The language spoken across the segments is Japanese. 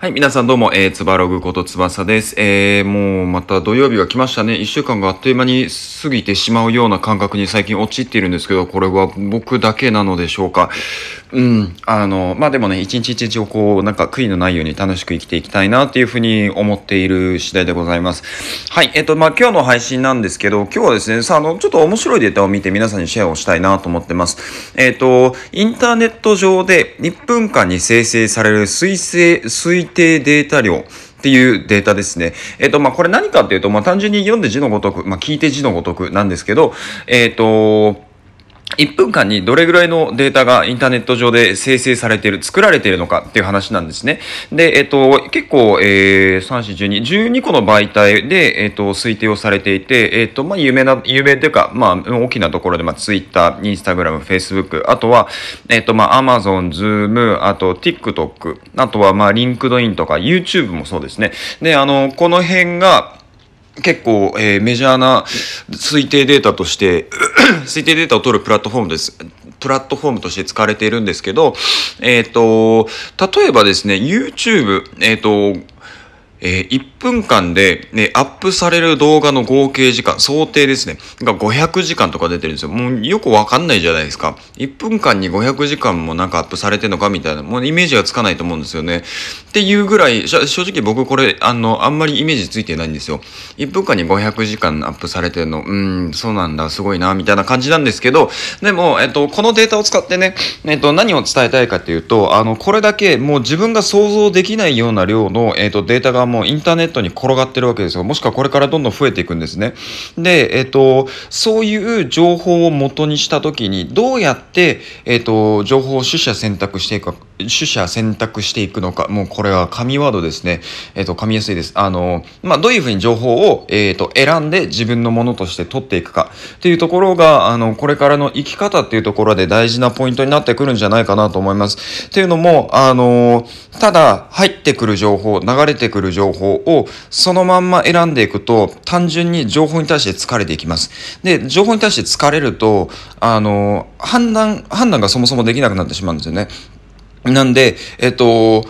はい、皆さんどうも、えー、つばログことつばさです。えー、もうまた土曜日が来ましたね。一週間があっという間に過ぎてしまうような感覚に最近陥っているんですけど、これは僕だけなのでしょうか。うん、あの、まあでもね、一日一日をこう、なんか悔いのないように楽しく生きていきたいなっていうふうに思っている次第でございます。はい、えっ、と、まあ今日の配信なんですけど、今日はですね、さあ、あの、ちょっと面白いデータを見て皆さんにシェアをしたいなと思ってます。えっ、と、インターネット上で1分間に生成される推定、推低データ量っていうデータですね。えっ、と、まあ、これ何かっていうと、まあ、単純に読んで字のごとく、まあ、聞いて字のごとくなんですけど、えっ、と、1分間にどれぐらいのデータがインターネット上で生成されている、作られているのかっていう話なんですね。で、えっと、結構、えー、3、4、12、12個の媒体で、えっと、推定をされていて、えっと、まあ、有名な、有名というか、まあ、大きなところで、まあ、Twitter、Instagram、Facebook、あとは、えっと、まあ、Amazon、Zoom、あと、TikTok、あとは、まあ、LinkedIn とか YouTube もそうですね。で、あの、この辺が、結構、えー、メジャーな推定データとして 推定データを取るプラットフォームです。プラットフォームとして使われているんですけど、えっ、ー、と、例えばですね、YouTube、えっ、ー、と、えー、1分間で、ね、アップされる動画の合計時間、想定ですね、が500時間とか出てるんですよ。もうよくわかんないじゃないですか。1分間に500時間もなんかアップされてるのかみたいな、もうイメージがつかないと思うんですよね。っていうぐらい、正直僕これ、あの、あんまりイメージついてないんですよ。1分間に500時間アップされてるの、うん、そうなんだ、すごいな、みたいな感じなんですけど、でも、えっと、このデータを使ってね、えっと、何を伝えたいかっていうと、あの、これだけもう自分が想像できないような量の、えっと、データがもうインターネットに転がってるわけですよ。もしくはこれからどんどん増えていくんですね。で、えっ、と、そういう情報を元にしたときに、どうやって、えっ、と、情報を取捨選択していくか、取捨選択していくのか、もうこれは紙ワードですね。えっ、と、噛みやすいです。あの、まあ、どういうふうに情報を、えっ、と、選んで自分のものとして取っていくかっていうところが、あの、これからの生き方っていうところで大事なポイントになってくるんじゃないかなと思います。っていうのも、あの、ただ入ってくる情報、流れてくる情報をそのまんま選んでいくと、単純に情報に対して疲れていきます。で、情報に対して疲れると、あの、判断、判断がそもそもできなくなってしまうんですよね。なんで、えっと、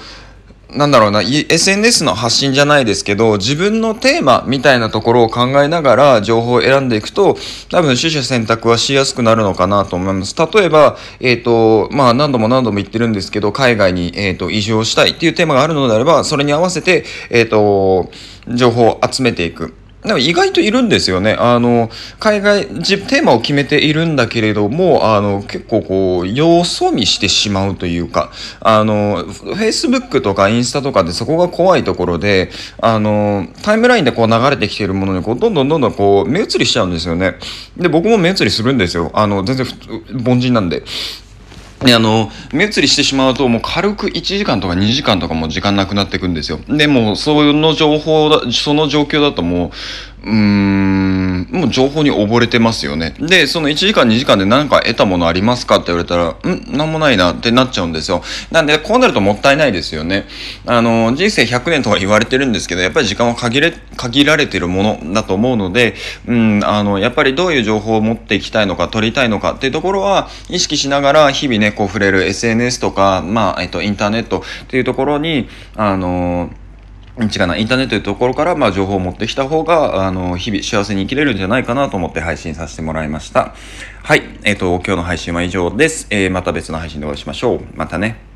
なんだろうな、SNS の発信じゃないですけど、自分のテーマみたいなところを考えながら情報を選んでいくと、多分取捨選択はしやすくなるのかなと思います。例えば、えっ、ー、と、まあ何度も何度も言ってるんですけど、海外に、えっ、ー、と、移住をしたいっていうテーマがあるのであれば、それに合わせて、えっ、ー、と、情報を集めていく。でも意外といるんですよね。あの、海外、テーマを決めているんだけれども、あの、結構こう、様子見してしまうというか、あの、Facebook とかインスタとかでそこが怖いところで、あの、タイムラインでこう流れてきているものにこう、どんどんどんどんこう、目移りしちゃうんですよね。で、僕も目移りするんですよ。あの、全然、凡人なんで。で、あの、目移りしてしまうと、もう軽く1時間とか2時間とかも時間なくなっていくんですよ。で、もその情報だ、その状況だともう、うーん、もう情報に溺れてますよね。で、その1時間2時間で何か得たものありますかって言われたら、んなんもないなってなっちゃうんですよ。なんで、こうなるともったいないですよね。あの、人生100年とは言われてるんですけど、やっぱり時間は限れ、限られてるものだと思うので、うん、あの、やっぱりどういう情報を持っていきたいのか、取りたいのかっていうところは、意識しながら、日々ね、こう触れる SNS とか、まあ、えっと、インターネットっていうところに、あの、違うな、インターネットというところから、まあ、情報を持ってきた方が、あの、日々幸せに生きれるんじゃないかなと思って配信させてもらいました。はい。えっ、ー、と、今日の配信は以上です。えー、また別の配信でお会いしましょう。またね。